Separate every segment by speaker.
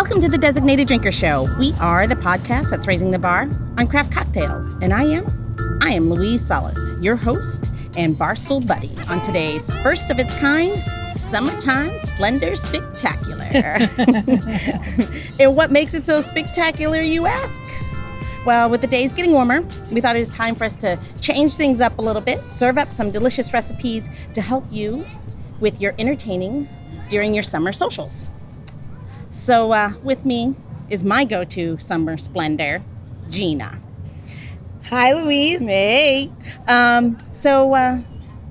Speaker 1: Welcome to the Designated Drinker Show. We are the podcast that's raising the bar on craft cocktails, and I am, I am Louise Solis, your host and barstool buddy on today's first of its kind summertime splendor spectacular. and what makes it so spectacular, you ask? Well, with the days getting warmer, we thought it was time for us to change things up a little bit, serve up some delicious recipes to help you with your entertaining during your summer socials. So, uh, with me is my go to summer splendor, Gina.
Speaker 2: Hi, Louise.
Speaker 1: Hey. Um, so, uh,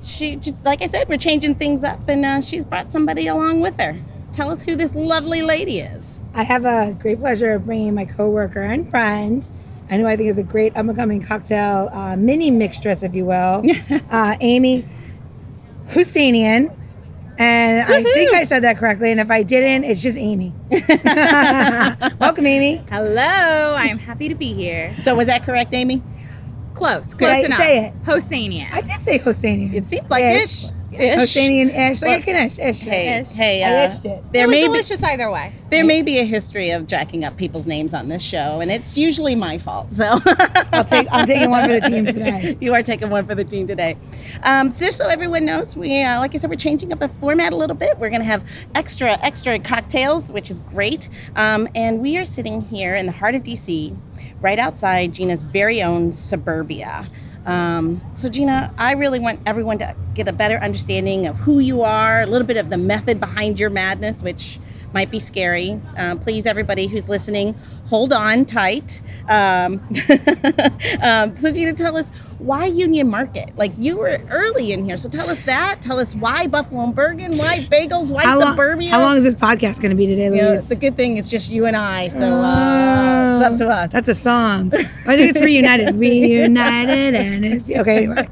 Speaker 1: she, like I said, we're changing things up, and uh, she's brought somebody along with her. Tell us who this lovely lady is.
Speaker 2: I have a great pleasure of bringing my coworker and friend, and who I think is a great up and coming cocktail uh, mini mixtress, if you will, uh, Amy Husseinian. And I think I said that correctly. And if I didn't, it's just Amy. Welcome, Amy.
Speaker 3: Hello, I am happy to be here.
Speaker 1: So, was that correct, Amy?
Speaker 3: Close, close
Speaker 2: Say-
Speaker 3: enough.
Speaker 2: say it.
Speaker 3: Hosseinian.
Speaker 2: I did say Hosseinian.
Speaker 1: It seemed like
Speaker 2: Ish.
Speaker 1: it. Ish.
Speaker 2: Hosseinian ish. Like I can ish.
Speaker 1: Hey,
Speaker 3: Ish.
Speaker 1: hey,
Speaker 2: I
Speaker 1: uh,
Speaker 2: itched it.
Speaker 1: there
Speaker 3: it
Speaker 1: may be
Speaker 3: delicious either way.
Speaker 1: there may be a history of jacking up people's names on this show, and it's usually my fault. So
Speaker 2: I'll take, I'm taking one for the team today.
Speaker 1: you are taking one for the team today. Um, so just so everyone knows, we uh, like I said, we're changing up the format a little bit. We're going to have extra extra cocktails, which is great. Um, and we are sitting here in the heart of DC, right outside Gina's very own suburbia. Um, so Gina, I really want everyone to get a better understanding of who you are, a little bit of the method behind your madness, which might be scary. Uh, please, everybody who's listening, hold on tight. Um, um, so, Gina, tell us why Union Market? Like you were early in here, so tell us that. Tell us why Buffalo and Bergen, why bagels, why
Speaker 2: How long,
Speaker 1: suburbia.
Speaker 2: how long is this podcast going to be today,
Speaker 1: You know,
Speaker 2: Louise?
Speaker 1: the good thing is just you and I, so uh, it's up to us.
Speaker 2: That's a song. I think it's reunited. reunited and it's, okay. Anyway,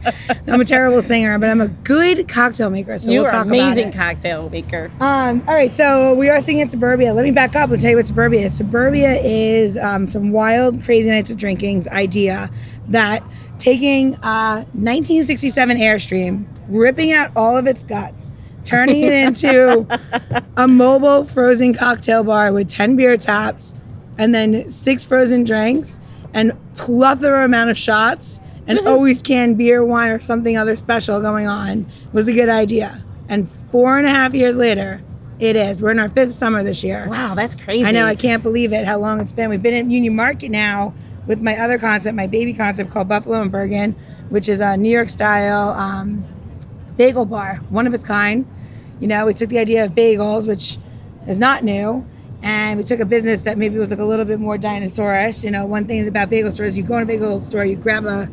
Speaker 2: I'm a terrible singer, but I'm a good cocktail maker. So
Speaker 1: you
Speaker 2: we'll
Speaker 1: are
Speaker 2: talk
Speaker 1: amazing
Speaker 2: about it.
Speaker 1: cocktail maker.
Speaker 2: Um, all right, so we are singing Suburbia. Let me back up and tell you what Suburbia is. Suburbia is um, some wild, crazy nights of drinking's idea that taking a 1967 Airstream, ripping out all of its guts, turning it into a mobile frozen cocktail bar with 10 beer taps and then six frozen drinks and plethora amount of shots and mm-hmm. always canned beer, wine, or something other special going on was a good idea. And four and a half years later, it is. We're in our fifth summer this year.
Speaker 1: Wow, that's crazy.
Speaker 2: I know, I can't believe it, how long it's been. We've been in Union Market now with my other concept, my baby concept called Buffalo and Bergen, which is a New York style um, bagel bar, one of its kind. You know, we took the idea of bagels, which is not new, and we took a business that maybe was like a little bit more dinosaurish. You know, one thing about bagel stores, you go in a bagel store, you grab a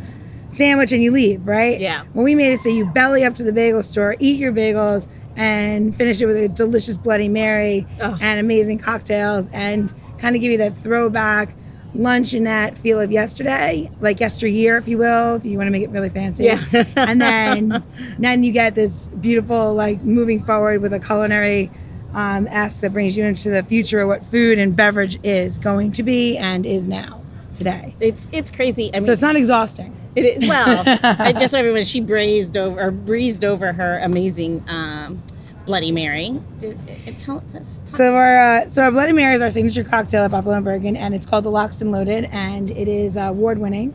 Speaker 2: sandwich and you leave, right?
Speaker 1: Yeah.
Speaker 2: When we made it so you belly up to the bagel store, eat your bagels, and finish it with a delicious Bloody Mary
Speaker 1: Ugh.
Speaker 2: and amazing cocktails, and kind of give you that throwback luncheonette feel of yesterday, like yesteryear, if you will, if you want to make it really fancy.
Speaker 1: Yeah.
Speaker 2: and then then you get this beautiful, like moving forward with a culinary um, ask that brings you into the future of what food and beverage is going to be and is now today.
Speaker 1: It's it's crazy. I mean,
Speaker 2: So it's not exhausting.
Speaker 1: It is well. I just so everyone she brazed over or breezed over her amazing um, Bloody Mary. Did, it, tell us.
Speaker 2: So our uh, so our Bloody Mary is our signature cocktail at Buffalo and Bergen, and it's called the Locked and Loaded, and it is uh, award winning.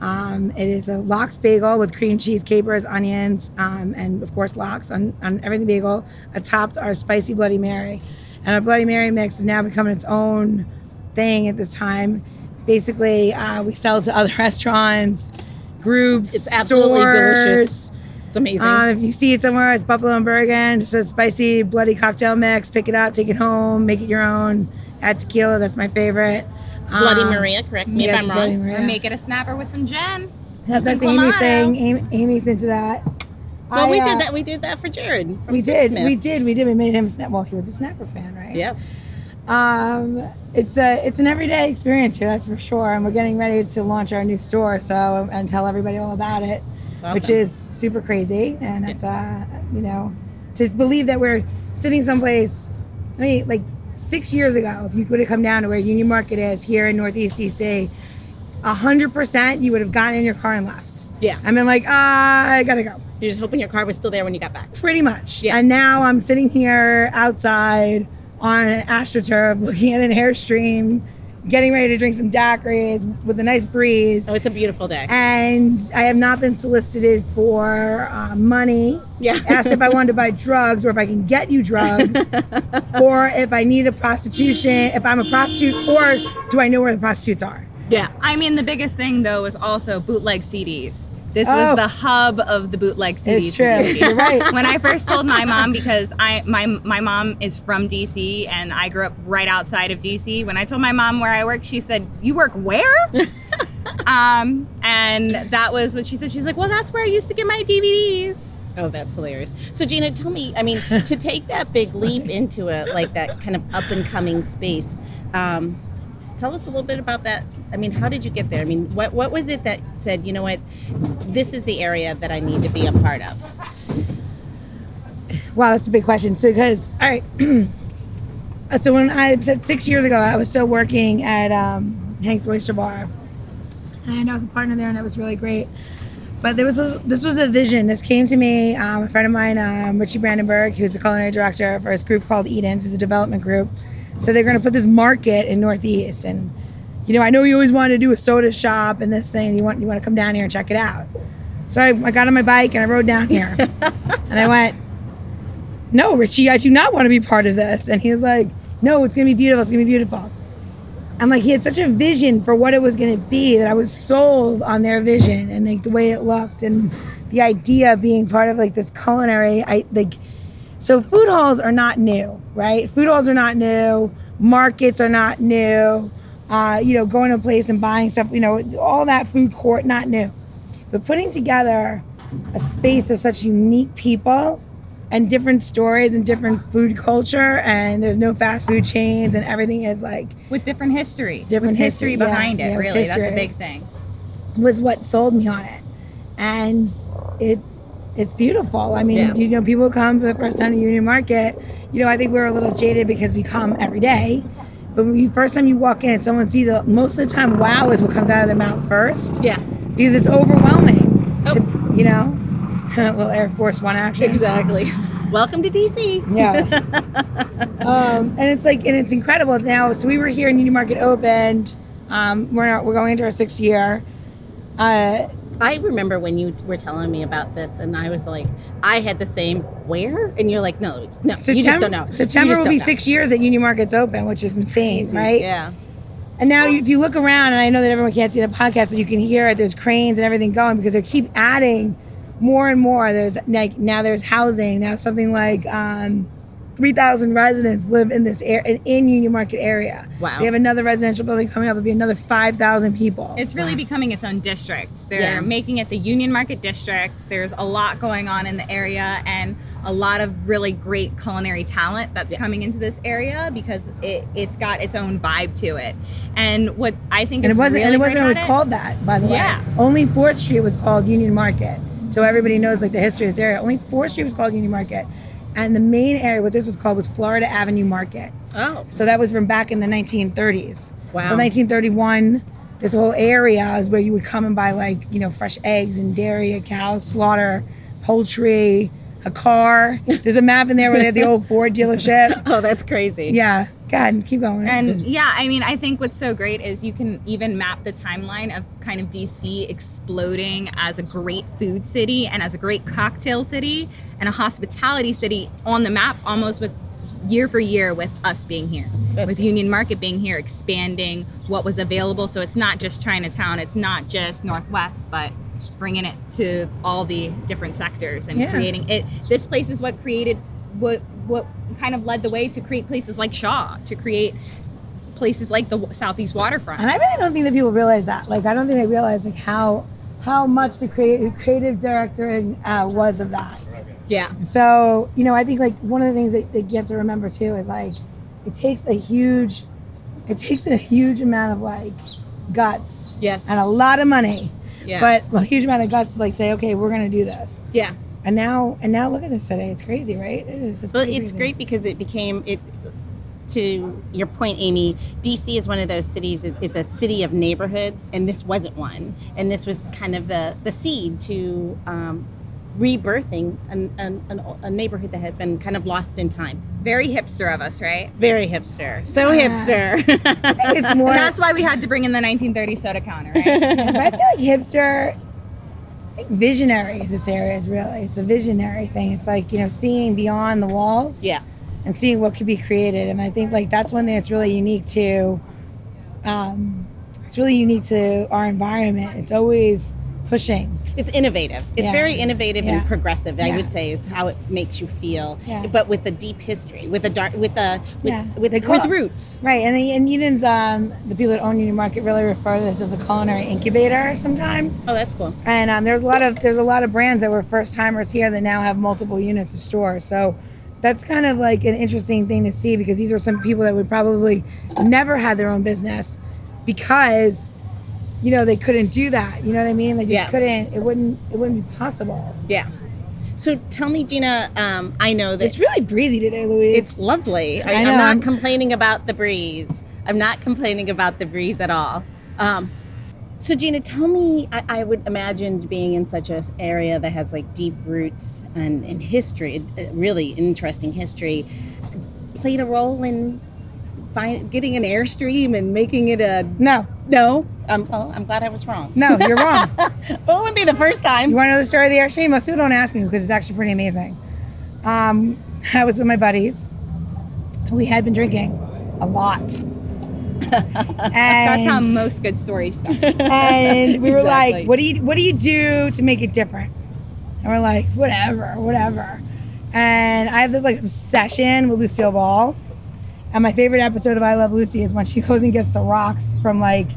Speaker 2: Um, it is a lox bagel with cream cheese, capers, onions, um, and of course lox on, on everything bagel. Atop our spicy Bloody Mary, and our Bloody Mary mix is now becoming its own thing at this time. Basically, uh, we sell to other restaurants, groups.
Speaker 1: It's absolutely
Speaker 2: stores.
Speaker 1: delicious. It's amazing.
Speaker 2: Um, if you see it somewhere, it's Buffalo and Bergen. It says spicy, bloody cocktail mix. Pick it up, take it home, make it your own. Add tequila. That's my favorite.
Speaker 1: It's Bloody
Speaker 2: Um,
Speaker 1: Maria, correct me
Speaker 2: yeah,
Speaker 1: if I'm wrong.
Speaker 2: Maria.
Speaker 3: Or make it a snapper with some gin.
Speaker 2: That- that's Amy's thing. Amy, Amy's into that.
Speaker 1: Well,
Speaker 2: I,
Speaker 1: we
Speaker 2: uh,
Speaker 1: did that. We did that for Jared.
Speaker 2: We did.
Speaker 1: Sixsmith.
Speaker 2: We did. We did. We made him a snap. Well, he was a snapper fan, right?
Speaker 1: Yes.
Speaker 2: Um, it's a it's an everyday experience here, that's for sure. And we're getting ready to launch our new store, so and tell everybody all about it, which is super crazy. And it's uh, you know, to believe that we're sitting someplace. I mean, like six years ago, if you could have come down to where Union Market is here in Northeast DC, a hundred percent, you would have gotten in your car and left.
Speaker 1: Yeah.
Speaker 2: I mean, like, ah, I gotta go.
Speaker 1: You're just hoping your car was still there when you got back.
Speaker 2: Pretty much.
Speaker 1: Yeah.
Speaker 2: And now I'm sitting here outside on an astroturf, looking at an airstream, getting ready to drink some daiquiris with a nice breeze.
Speaker 1: Oh, it's a beautiful day.
Speaker 2: And I have not been solicited for uh, money.
Speaker 1: Yeah.
Speaker 2: Asked if I wanted to buy drugs or if I can get you drugs, or if I need a prostitution, if I'm a prostitute, or do I know where the prostitutes are?
Speaker 1: yeah.
Speaker 3: I mean, the biggest thing though is also bootleg CDs. This
Speaker 2: Oh.
Speaker 3: was the hub of the bootleg CDs.
Speaker 2: It's true. You're right.
Speaker 3: when I first told my mom because I my my mom is from DC and I grew up right outside of DC. When I told my mom where I work, she said, "You work where?" um, and that was what she said. She's like, "Well, that's where I used to get my DVDs."
Speaker 1: Oh, that's hilarious. So, Gina, tell me, I mean, to take that big leap into a like that kind of up and coming space, um, tell us a little bit about that. I mean, how did you get there? I mean, what what was it that said, you know what, this is the area that I need to be a part of?
Speaker 2: Wow, that's a big question. So, because, all right. so, when I said six years ago, I was still working at um, Hank's Oyster Bar. And I was a partner there, and it was really great. But there was a, this was a vision. This came to me. Um, a friend of mine, um, Richie Brandenburg, who's the culinary director for this group called Edens, it's a development group. So they're going to put this market in Northeast, and you know, I know you always wanted to do a soda shop and this thing. You want you want to come down here and check it out. So I, I got on my bike and I rode down here, and I went, no, Richie, I do not want to be part of this. And he was like, no, it's going to be beautiful. It's going to be beautiful. And like, he had such a vision for what it was going to be that I was sold on their vision and like the way it looked and the idea of being part of like this culinary, I like, so food halls are not new, right? Food halls are not new. Markets are not new. Uh, you know, going to a place and buying stuff, you know, all that food court, not new. But putting together a space of such unique people and different stories and different food culture and there's no fast food chains and everything is like
Speaker 3: With different history,
Speaker 2: Different
Speaker 3: history,
Speaker 2: history, yeah,
Speaker 3: behind it.
Speaker 2: yeah,
Speaker 3: really, that's a big thing.
Speaker 2: was what sold me on it and it it's beautiful i mean
Speaker 1: Yeah.
Speaker 2: you know people come for the first time to union market you know i think we're a little jaded because we come every day but when you first time you walk in and someone sees the most of the time wow is what comes out of their mouth first
Speaker 1: Yeah,
Speaker 2: because it's overwhelming
Speaker 1: Oh.
Speaker 2: to, you know little air force one action
Speaker 1: exactly. Welcome to DC.
Speaker 2: Yeah. um, and it's like, and it's incredible now. So we were here in Union Market opened. Um, we're we're going into our sixth year. Uh,
Speaker 1: I remember when you were telling me about this, and I was like, I had the same. Where? And you're like, no, it's no.
Speaker 2: September,
Speaker 1: you just don't know.
Speaker 2: September will be
Speaker 1: know.
Speaker 2: six years that Union Market's open, which is insane, right?
Speaker 1: Yeah.
Speaker 2: And now, if you look around, and I know that everyone can't see the podcast, but you can hear it. There's cranes and everything going because they keep adding more and more. There's like now there's housing. Now something like um, three thousand residents live in this area in Union Market area.
Speaker 1: Wow.
Speaker 2: They have another residential building coming up. It'll be another five thousand people.
Speaker 3: It's really becoming its own district. They're
Speaker 1: Yeah.
Speaker 3: making it the Union Market District. There's a lot going on in the area and a lot of really great culinary talent that's
Speaker 1: Yeah.
Speaker 3: coming into this area because it, it's got its own vibe to it. And what I think
Speaker 2: and
Speaker 3: is
Speaker 2: it wasn't
Speaker 3: really
Speaker 2: and it wasn't always
Speaker 3: about it-
Speaker 2: called that by the way.
Speaker 3: Yeah.
Speaker 2: way only fourth street was called union market so everybody knows like the history of this area only fourth street was called union market and the main area what this was called was florida avenue market
Speaker 1: Oh.
Speaker 2: so that was from back in the 1930s
Speaker 1: Wow.
Speaker 2: so 1931 this whole area is where you would come and buy like you know fresh eggs and dairy a cow slaughter poultry a car there's a map in there where they had the old ford dealership
Speaker 1: Oh, that's crazy.
Speaker 2: yeah god keep going
Speaker 3: And yeah, I mean, I think what's so great is you can even map the timeline of kind of DC exploding as a great food city and as a great cocktail city and a hospitality city on the map almost with year for year with us being here.
Speaker 1: That's
Speaker 3: with Union Market being here, expanding what was available. So it's not just Chinatown, it's not just Northwest, but bringing it to all the different sectors and
Speaker 2: Yeah.
Speaker 3: creating it. This place is what created what what kind of led the way to create places like Shaw, to create places like the Southeast Waterfront.
Speaker 2: And I really don't think that people realize that. Like, I don't think they realize like how how much the creative creative director uh, was of that.
Speaker 1: Yeah.
Speaker 2: So you know, I think like one of the things that, that you have to remember too is like it takes a huge it takes a huge amount of like guts
Speaker 1: Yes.
Speaker 2: and a lot of money.
Speaker 1: Yeah.
Speaker 2: But a huge amount of guts to like say, okay, we're gonna do this.
Speaker 1: Yeah.
Speaker 2: And now and now look at this today. It's crazy, right? It is. It's
Speaker 1: Well, it's
Speaker 2: crazy.
Speaker 1: great because it became it. To your point, Amy, DC is one of those cities. It's a city of neighborhoods, and this wasn't one. And this was kind of the the seed to um, rebirthing an, an, an, a neighborhood that had been kind of lost in time.
Speaker 3: Very hipster of us, right?
Speaker 1: Very hipster. So
Speaker 2: Yeah.
Speaker 1: hipster.
Speaker 2: It's more.
Speaker 3: That's why we had to bring in the 1930 soda counter, right?
Speaker 2: I feel like hipster. I think visionary is this area is really. It's a visionary thing. It's like you know seeing beyond the walls.
Speaker 1: yeah.
Speaker 2: and seeing what could be created. And I think like that's one thing that's really unique to, um, it's really unique to our environment. It's always pushing.
Speaker 1: It's innovative. It's
Speaker 2: Yeah.
Speaker 1: very innovative
Speaker 2: Yeah.
Speaker 1: and progressive. I would say is how it makes you feel.
Speaker 2: Yeah.
Speaker 1: But with a deep history, with a dark, with a with
Speaker 2: Yeah.
Speaker 1: with,
Speaker 2: They
Speaker 1: with, roots.
Speaker 2: Right. And, the, and Union's, um, the people that own Union Market really refer to this as a culinary incubator sometimes.
Speaker 1: Oh, that's cool.
Speaker 2: And um, there's a lot of there's a lot of brands that were first timers here that now have multiple units of stores. So that's kind of like an interesting thing to see because these are some people that would probably never had their own business because you know they couldn't do that. You know what I mean? They just
Speaker 1: Yeah.
Speaker 2: couldn't. It wouldn't. It wouldn't be possible.
Speaker 1: Yeah. So tell me, Gina. Um, I know that
Speaker 2: It's really breezy today, Louise.
Speaker 1: It's lovely. I,
Speaker 2: I
Speaker 1: am not
Speaker 2: I'm-
Speaker 1: complaining about the breeze. I'm not complaining about the breeze at all. Um, so Gina, tell me. I, I would imagine being in such an area that has like deep roots and in history, really interesting history, played a role in find, getting an airstream and making it a
Speaker 2: no,
Speaker 1: no. Um, oh, I'm glad I was wrong.
Speaker 2: no, you're wrong.
Speaker 1: Well, it wouldn't be the first time.
Speaker 2: You want to know the story of the Airstream? Most people don't ask me because it's actually pretty amazing. Um, I was with my buddies. We had been drinking a lot. and,
Speaker 3: That's how most good stories start.
Speaker 2: and we were
Speaker 1: Exactly.
Speaker 2: like, "What do you What do you do to make it different?" And we're like, "Whatever, whatever." And I have this like obsession with Lucille Ball. And my favorite episode of I Love Lucy is when she goes and gets the rocks from like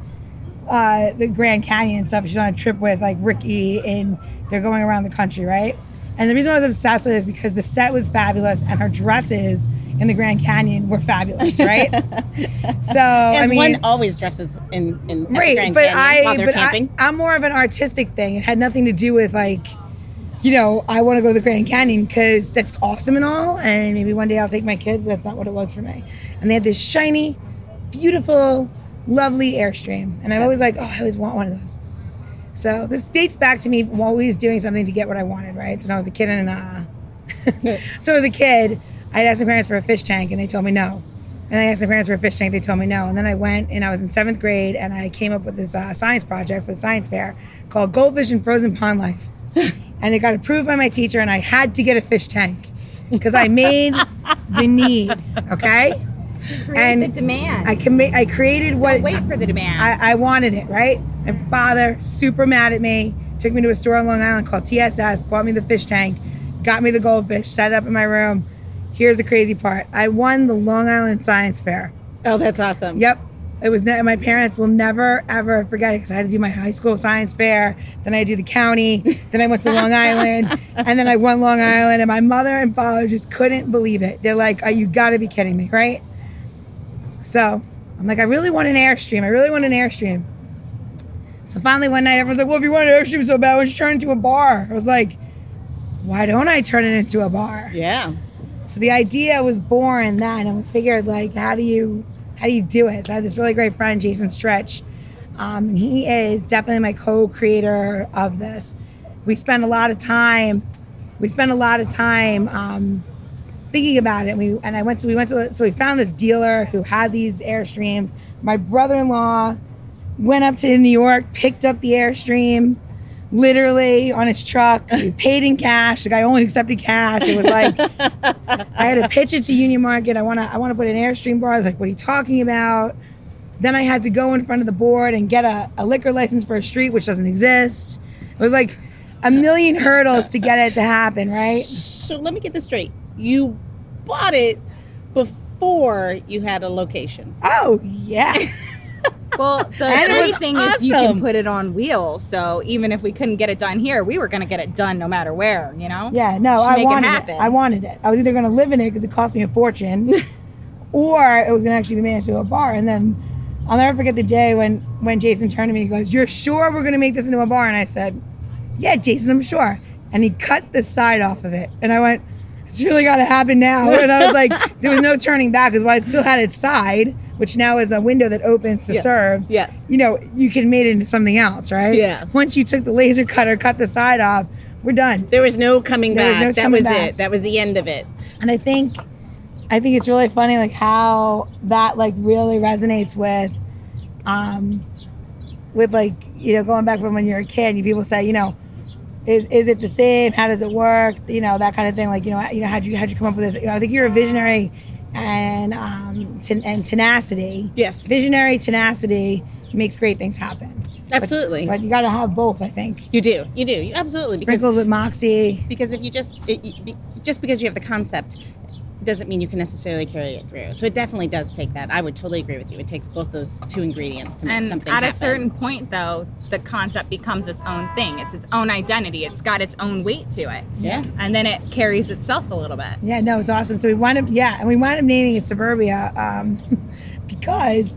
Speaker 2: uh, the Grand Canyon and stuff. She's on a trip with like Ricky and they're going around the country, right? And the reason I was obsessed with it is because the set was fabulous and her dresses in the Grand Canyon were fabulous, right? so
Speaker 1: As
Speaker 2: I mean,
Speaker 1: one always dresses in in
Speaker 2: right,
Speaker 1: Grand
Speaker 2: but
Speaker 1: Canyon
Speaker 2: I, but
Speaker 1: camping.
Speaker 2: I, I'm more of an artistic thing. It had nothing to do with like, you know, I want to go to the Grand Canyon because that's awesome and all, and maybe one day I'll take my kids, but that's not what it was for me. And they had this shiny, beautiful, lovely Airstream, and I'm always like, oh, I always want one of those. So this dates back to me always doing something to get what I wanted, right? So when I was a kid and uh, so as a kid, I'd asked my parents for a fish tank, and they told me no. And I asked my parents for a fish tank, they told me no. And then I went and I was in seventh grade, and I came up with this uh, science project for the science fair called Goldfish and Frozen Pond Life. and it got approved by my teacher, and I had to get a fish tank because I made the need. Okay,
Speaker 3: Create
Speaker 2: And
Speaker 3: the demand.
Speaker 2: I commi- I created what
Speaker 3: Don't wait for the demand.
Speaker 2: I, I wanted it, right? My father, super mad at me, took me to a store on Long Island called TSS, bought me the fish tank, got me the goldfish, set it up in my room. Here's the crazy part I won the Long Island Science Fair.
Speaker 1: oh, that's awesome.
Speaker 2: Yep. It was ne- my parents will never ever forget it because I had to do my high school science fair, then I do the county, then I went to Long Island, and then I won Long Island, and my mother and father just couldn't believe it. They're like, "Are you got to be kidding me, right?" So I'm like, I really want an airstream. I really want an airstream. So finally one night, everyone's like, "Well, if you want an airstream so bad, why don't you turn it into a bar?" I was like, "Why don't I turn it into a bar?"
Speaker 1: Yeah.
Speaker 2: So the idea was born then, and we figured like, how do you how do you do it? So I had this really great friend, Jason Stretch, um, and he is definitely my co-creator of this. We spend a lot of time. We spend a lot of time um, thinking about it. We and I went to we went to so we found this dealer who had these airstreams. My brother-in-law went up to New York, picked up the airstream, literally on its truck. We paid in cash. The guy only accepted cash. It was like I had to pitch it to Union Market. I want to I want to put an airstream bar. I was like, what are you talking about? Then I had to go in front of the board and get a, a liquor license for a street which doesn't exist. It was like a million hurdles to get it to happen, right?
Speaker 1: So let me get this straight. You bought it before you had a location.
Speaker 2: Oh yeah.
Speaker 3: well, the great thing is you can put it on wheels. So even if we couldn't get it done here, we were going to get it done no matter where, you know?
Speaker 2: Yeah, no, I
Speaker 3: make it
Speaker 2: wanted it. I wanted it. I was either going to live in it because it cost me a fortune, or it was going to actually be made into a bar. And then I'll never forget the day when when Jason turned to me. and He goes, "You're sure we're going to make this into a bar?" And I said, "Yeah, Jason, I'm sure." And he cut the side off of it, and I went, "It's really got to happen now." And I was like, there was no turning back because while it still had its side, which now is a window that opens to
Speaker 1: Yes.
Speaker 2: serve.
Speaker 1: Yes.
Speaker 2: You know, you can make it into something else, right?
Speaker 1: Yeah.
Speaker 2: Once you took the laser cutter, cut the side off, We're done.
Speaker 1: There was no coming
Speaker 2: There was
Speaker 1: back.
Speaker 2: no
Speaker 1: that was
Speaker 2: back.
Speaker 1: it. That was the end of it.
Speaker 2: And I think I think it's really funny like how that like really resonates with um with like, you know, going back from when you're a kid, you people say, you know, is is it the same? How does it work? You know, that kind of thing. Like, you know, you know, how'd you how'd you come up with this? You know, I think you're a visionary and um ten, and tenacity.
Speaker 1: Yes.
Speaker 2: Visionary tenacity makes great things happen.
Speaker 1: Absolutely.
Speaker 2: But, you gotta have both, I think.
Speaker 1: You do. You do. You absolutely because
Speaker 2: Sprinkled with moxie.
Speaker 1: because if you just it, you- just because you have the concept doesn't mean you can necessarily carry it through. So it definitely does take that. I would totally agree with you. It takes both those two ingredients to make
Speaker 3: And
Speaker 1: something
Speaker 3: at a certain point, though, the concept becomes its own thing. It's its own identity. It's got its own weight to it.
Speaker 1: Yeah.
Speaker 3: And then it carries itself a little bit.
Speaker 2: Yeah, no, it's awesome. So we wound up, yeah, and we wound up naming it Suburbia um, because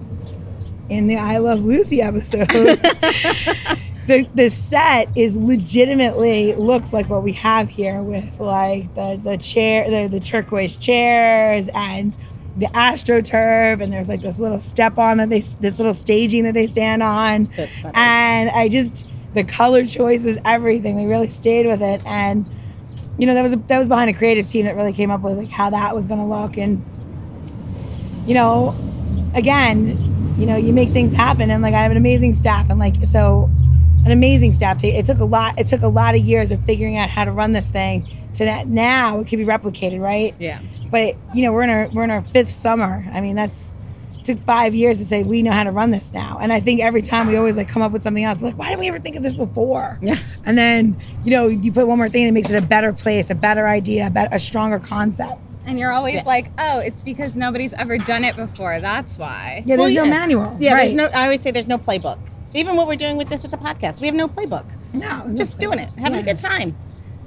Speaker 2: in the I Love Lucy episode, the the set is legitimately looks like what we have here with like the the chair, the, the turquoise chairs and the astroturf, and there's like this little step on that they this little staging that they stand on, and I just the color choices, everything. We really stayed with it, and you know that was that was behind a creative team that really came up with like how that was going to look. And you know again you know you make things happen. And like i have an amazing staff. And like so an amazing staff it took a lot it took a lot of years of figuring out how to run this thing to that now it can be replicated right
Speaker 1: Yeah.
Speaker 2: but you know we're in our we're in our fifth summer i mean that's it took five years to say we know how to run this now and i think every time we always like come up with something else we're like why didn't we ever think of this before
Speaker 1: Yeah.
Speaker 2: and then you know you put one more thing and it makes it a better place a better idea a, better, a stronger concept
Speaker 3: And you're always
Speaker 1: Yeah.
Speaker 3: like, oh, it's because nobody's ever done it before. That's why.
Speaker 2: yeah there's
Speaker 1: Well,
Speaker 2: no
Speaker 1: yeah.
Speaker 2: manual
Speaker 1: Yeah, there's no. I always say there's no playbook. Even what we're doing with this with the podcast, we have no playbook.
Speaker 2: no
Speaker 1: Just doing it, having a good time.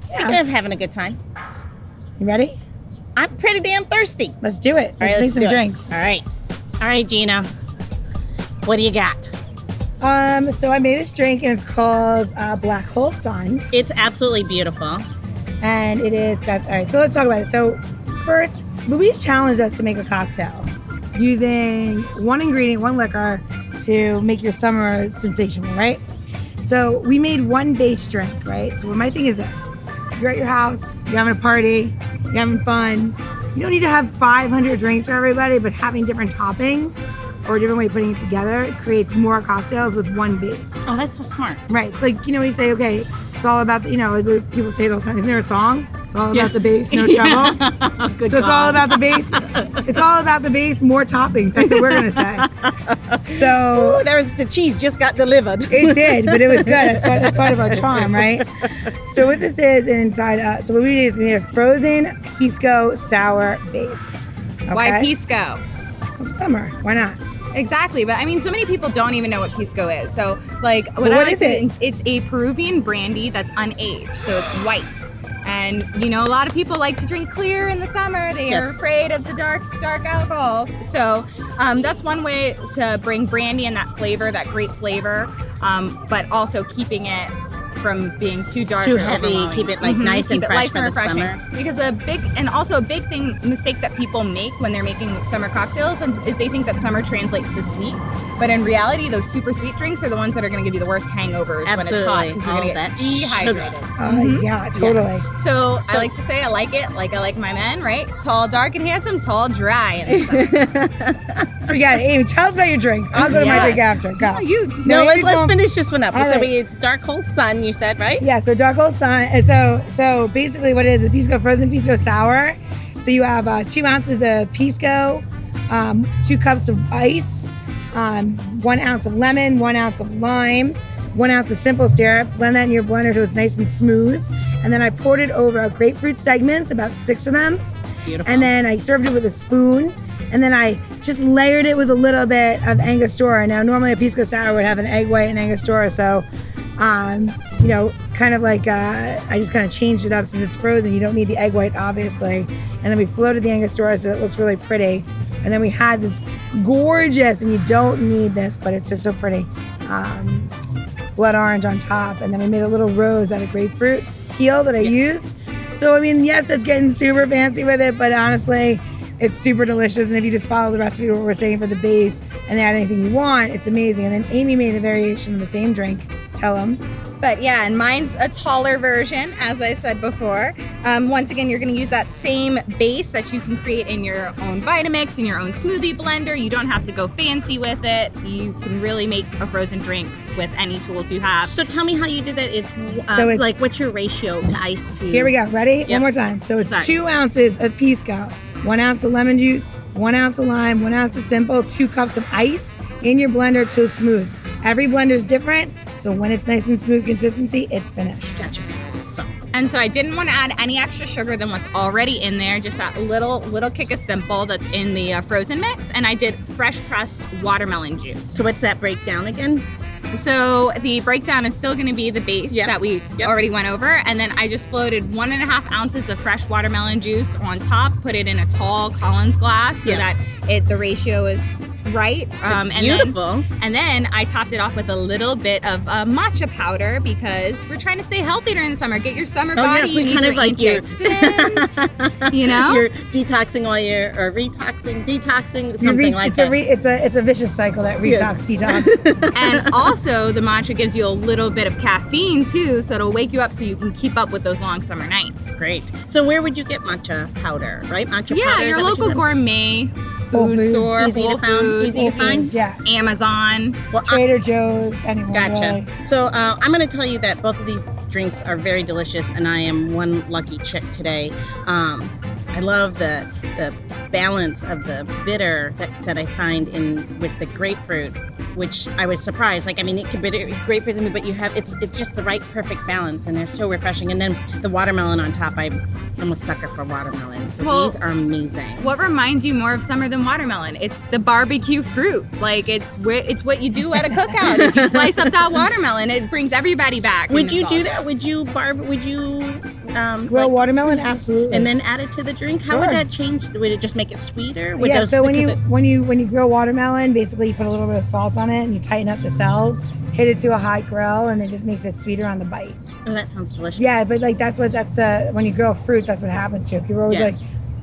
Speaker 1: Speaking
Speaker 2: Yeah.
Speaker 1: of having a good time,
Speaker 2: you ready
Speaker 1: I'm pretty damn thirsty.
Speaker 2: let's do it
Speaker 1: All
Speaker 2: let's
Speaker 1: right,
Speaker 2: make
Speaker 1: let's
Speaker 2: some
Speaker 1: do it.
Speaker 2: drinks
Speaker 1: All right, all right, Gina. What do you got?
Speaker 2: um so i made this drink and it's called uh, black hole sun
Speaker 1: It's absolutely beautiful.
Speaker 2: and it is got all right so let's talk about it so first louise challenged us to make a cocktail using one ingredient one liquor to make your summer sensational right so we made one base drink right so my thing is this you're at your house you're having a party you're having fun you don't need to have 500 drinks for everybody but having different toppings or a different way of putting it together creates more cocktails with one base
Speaker 1: Oh, that's so smart.
Speaker 2: Right. It's like, you know, when you say, okay, it's all about, the, you know, like people say it all the time. Isn't there a song? It's all
Speaker 1: Yeah.
Speaker 2: about the base, no trouble.
Speaker 1: Good
Speaker 2: So it's all about the base. It's all about the base, more toppings. That's what we're to say. So
Speaker 1: Ooh, there was the cheese just got delivered.
Speaker 2: it did, but it was good. That's part, that's part of our charm, right? So what this is inside, uh, so what we need is we made a frozen pisco sour base. Okay?
Speaker 3: Why Pisco?
Speaker 2: It's summer. Why not?
Speaker 3: Exactly, but I mean, so many people don't even know what pisco is. So, like, what,
Speaker 2: what
Speaker 3: like
Speaker 2: is it?
Speaker 3: It's a Peruvian brandy that's unaged, so it's white. And you know, a lot of people like to drink clear in the summer. They
Speaker 1: Yes.
Speaker 3: are afraid of the dark, dark alcohols. So um, that's one way to bring brandy and that flavor, that great flavor, um, but also keeping it from being too dark,
Speaker 1: Too heavy, keep it, like, mm-hmm. nice and
Speaker 3: keep it
Speaker 1: fresh
Speaker 3: light
Speaker 1: for
Speaker 3: and
Speaker 1: the summer.
Speaker 3: Because a big and also a big thing mistake that people make when they're making summer cocktails is they think that summer translates to sweet, but in reality, those super sweet drinks are the ones that are going to give you the worst hangovers when it's hot because you're going to get dehydrated.
Speaker 1: sugar.
Speaker 2: Oh, yeah, totally.
Speaker 3: So,
Speaker 1: So-
Speaker 3: I like to say I like it like I like my men, right? Tall, dark, and handsome. Tall, dry. in the summer.
Speaker 2: Forget it. Amy, tell us about your drink. I'll go to my drink after. Go.
Speaker 3: Oh, you-
Speaker 1: No, let's let's
Speaker 2: going-
Speaker 1: finish this one up.
Speaker 2: All
Speaker 1: so
Speaker 2: right.
Speaker 1: we, it's dark hole sun. You said right?
Speaker 2: Yeah, so dark hole sun. and So so basically, what it is a pisco frozen pisco sour. So you have uh, two ounces of pisco, um, two cups of ice, um, one ounce of lemon, one ounce of lime, one ounce of simple syrup. Blend that in your blender so it's nice and smooth. And then I poured it over grapefruit segments, about six of them.
Speaker 1: Beautiful.
Speaker 2: And then I served it with a spoon. And then I just layered it with a little bit of Angostura. Now, normally a pisco sour would have an egg white and Angostura. So, um, you know, kind of like uh, I just kind of changed it up since it's frozen. You don't need the egg white, obviously. And then we floated the Angostura so it looks really pretty. And then we had this gorgeous, and you don't need this, but it's just so pretty, um, blood orange on top. And then we made a little rose out of grapefruit peel that I used. So, I mean, yes, it's getting super fancy with it, but honestly, it's super delicious. And if you just follow the recipe, what we're saying for the base and add anything you want, it's amazing. And then Amy made a variation of the same drink. Tell them.
Speaker 3: But yeah, and mine's a taller version, as I said before. Um, once again, you're going to use that same base that you can create in your own Vitamix, in your own smoothie blender. You don't have to go fancy with it. You can really make a frozen drink with any tools you have.
Speaker 1: So tell me how you did that. It's, uh,
Speaker 2: So it's-
Speaker 1: like what's your ratio to ice to?
Speaker 2: Here we go. Ready?
Speaker 1: Yep.
Speaker 2: One more time. So it's
Speaker 1: Sorry.
Speaker 2: two ounces of Pisco, one ounce of lemon juice, one ounce of lime, one ounce of simple, two cups of ice in your blender till it's smooth. Every blender is different, so when it's nice and smooth consistency, it's finished.
Speaker 1: Gotcha. So
Speaker 3: And so I didn't want to add any extra sugar than what's already in there, just that little little kick of simple that's in the uh, frozen mix. And I did fresh pressed watermelon juice.
Speaker 1: so what's that breakdown again?
Speaker 3: So the breakdown is still going to be the base
Speaker 1: Yep.
Speaker 3: that we
Speaker 1: Yep.
Speaker 3: already went over, and then I just floated one and a half ounces of fresh watermelon juice on top, put it in a tall Collins glass so
Speaker 1: Yes.
Speaker 3: that it the ratio is right. Um,
Speaker 1: It's
Speaker 3: and then-
Speaker 1: beautiful.
Speaker 3: and then I topped it off with a little bit of uh, matcha powder because we're trying to stay healthy during the summer. Get your summer
Speaker 1: Oh,
Speaker 3: body.
Speaker 1: yes, we
Speaker 3: you
Speaker 1: kind
Speaker 3: your
Speaker 1: of like your-
Speaker 3: you know.
Speaker 1: You're detoxing all your or retoxing, detoxing, something
Speaker 2: re-
Speaker 1: like
Speaker 2: it's
Speaker 1: that.
Speaker 2: a re- it's a it's a vicious cycle that
Speaker 1: Yes.
Speaker 2: retox detox.
Speaker 3: and also the matcha gives you a little bit of caffeine too, so it'll wake you up so you can keep up with those long summer nights.
Speaker 1: Great. So where would you get matcha powder? Right, matcha
Speaker 3: Yeah,
Speaker 1: powder. is
Speaker 3: your
Speaker 1: that what you
Speaker 3: local gourmet
Speaker 2: Whole
Speaker 3: food
Speaker 2: Foods.
Speaker 3: store,
Speaker 1: Easy to find-
Speaker 3: Foods,
Speaker 1: easy to find?
Speaker 2: yeah.
Speaker 3: Amazon.
Speaker 1: Well, I-
Speaker 2: Trader Joe's, anyone.
Speaker 1: Gotcha.
Speaker 2: really.
Speaker 1: So uh, I'm going to tell you that both of these drinks are very delicious, and I am one lucky chick today. Um, I love the the balance of the bitter that, that I find in with the grapefruit, which I was surprised. Like I mean, it could be grapefruit, in me, but you have it's it's just the right perfect balance, and they're so refreshing. And then the watermelon on top. I, I'm a sucker for watermelon, so
Speaker 3: Well-
Speaker 1: these are amazing.
Speaker 3: What reminds you more of summer than watermelon? It's the barbecue fruit. Like it's wh- it's what you do at a cookout. is you slice up that watermelon. It brings everybody back.
Speaker 1: Would you do that? Would you barb? Would you um,
Speaker 2: Grill
Speaker 1: like-
Speaker 2: watermelon, absolutely.
Speaker 1: and then add it to the drink. How would that change? Would it just make it sweeter? Would
Speaker 2: yeah,
Speaker 1: those-
Speaker 2: so when you
Speaker 1: it-
Speaker 2: when you when you grill watermelon, basically you put a little bit of salt on it and you tighten up the cells, hit it to a high grill, and it just makes it sweeter on the bite.
Speaker 1: oh, that sounds delicious.
Speaker 2: Yeah, but like that's what that's the when you grill fruit, that's what happens to it. People are always
Speaker 1: Yeah.
Speaker 2: like,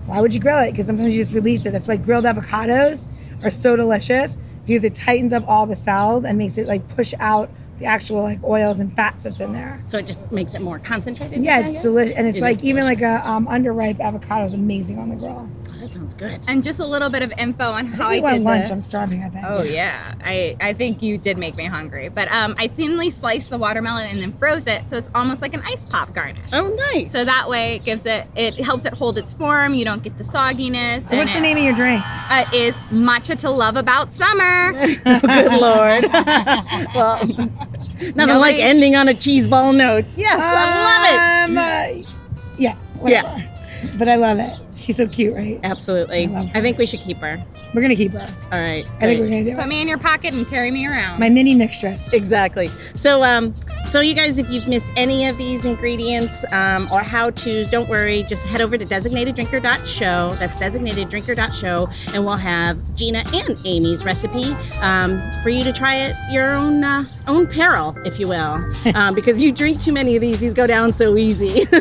Speaker 2: why would you grill it? Because sometimes you just release it. That's why grilled avocados are so delicious because it tightens up all the cells and makes it like push out the actual like oils and fats that's in there.
Speaker 1: So it just makes it more concentrated.
Speaker 2: Yeah, it's delicious, and it's
Speaker 1: It
Speaker 2: like even like a um, underripe avocado is amazing on the grill.
Speaker 1: Oh, that sounds good.
Speaker 3: And just a little bit of info on how
Speaker 2: we
Speaker 3: I
Speaker 2: want
Speaker 3: did
Speaker 2: lunch.
Speaker 3: the-
Speaker 2: I'm starving. I think.
Speaker 3: Oh yeah, I I think you did make me hungry. But um, I thinly sliced the watermelon and then froze it, so it's almost like an ice pop garnish.
Speaker 1: Oh, nice.
Speaker 3: So that way it gives it it helps it hold its form. You don't get the sogginess.
Speaker 2: So what's the name of your drink?
Speaker 3: It uh, is matcha to love about summer.
Speaker 1: good lord. well, nothing like ending on a cheese ball note. Yes, I love
Speaker 2: Um, uh, yeah. Whatever. But I love it. She's so cute, right?
Speaker 1: Absolutely.
Speaker 2: I
Speaker 1: I think we should keep her.
Speaker 2: We're gonna keep her.
Speaker 1: All right.
Speaker 2: I think we're gonna do
Speaker 3: Put
Speaker 2: it.
Speaker 3: Put me in your pocket and carry me around.
Speaker 2: My mini mix dress.
Speaker 1: Exactly. So, um, so you guys, if you've missed any of these ingredients um, or how to, don't worry. Just head over to designateddrinker.show. That's designateddrinker.show, and we'll have Gina and Amy's recipe um, for you to try at your own uh, own peril, if you will, um, because you drink too many of these, these go down so easy.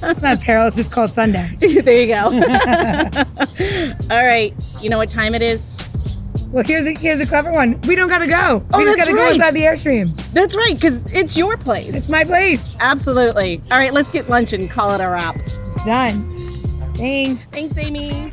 Speaker 2: It's not apparel. It's just called Sunday.
Speaker 1: there you go. All right. You know what time it is?
Speaker 2: Well, here's a here's a clever one. We don't gotta go.
Speaker 1: Oh,
Speaker 2: we just
Speaker 1: that's
Speaker 2: gotta
Speaker 1: right.
Speaker 2: go inside the airstream.
Speaker 1: That's right, because it's your place.
Speaker 2: It's my place.
Speaker 1: Absolutely. All right, let's get lunch and call it a wrap.
Speaker 2: Done. Thanks.
Speaker 1: Thanks, Amy.